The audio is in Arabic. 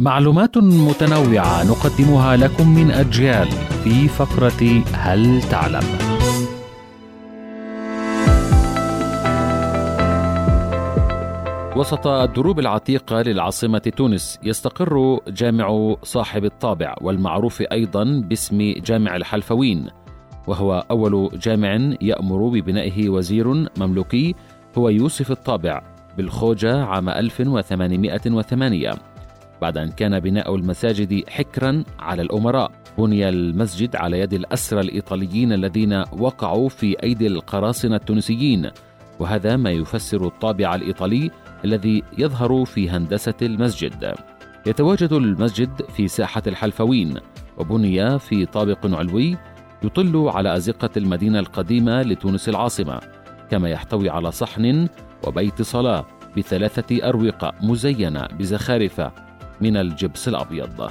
معلومات متنوعة نقدمها لكم من أجيال في فقرة هل تعلم؟ وسط الدروب العتيقة للعاصمة تونس يستقر جامع صاحب الطابع والمعروف أيضا باسم جامع الحلفوين وهو أول جامع يأمر ببنائه وزير مملوكي هو يوسف الطابع بالخوجة عام 1808 بعد أن كان بناء المساجد حكرا على الأمراء. بني المسجد على يد الأسرى الإيطاليين الذين وقعوا في أيدي القراصنة التونسيين. وهذا ما يفسر الطابع الإيطالي الذي يظهر في هندسة المسجد. يتواجد المسجد في ساحة الحلفوين وبني في طابق علوي يطل على أزقة المدينة القديمة لتونس العاصمة. كما يحتوي على صحن وبيت صلاة بثلاثة أروقة مزينة بزخارف من الجبس الأبيض.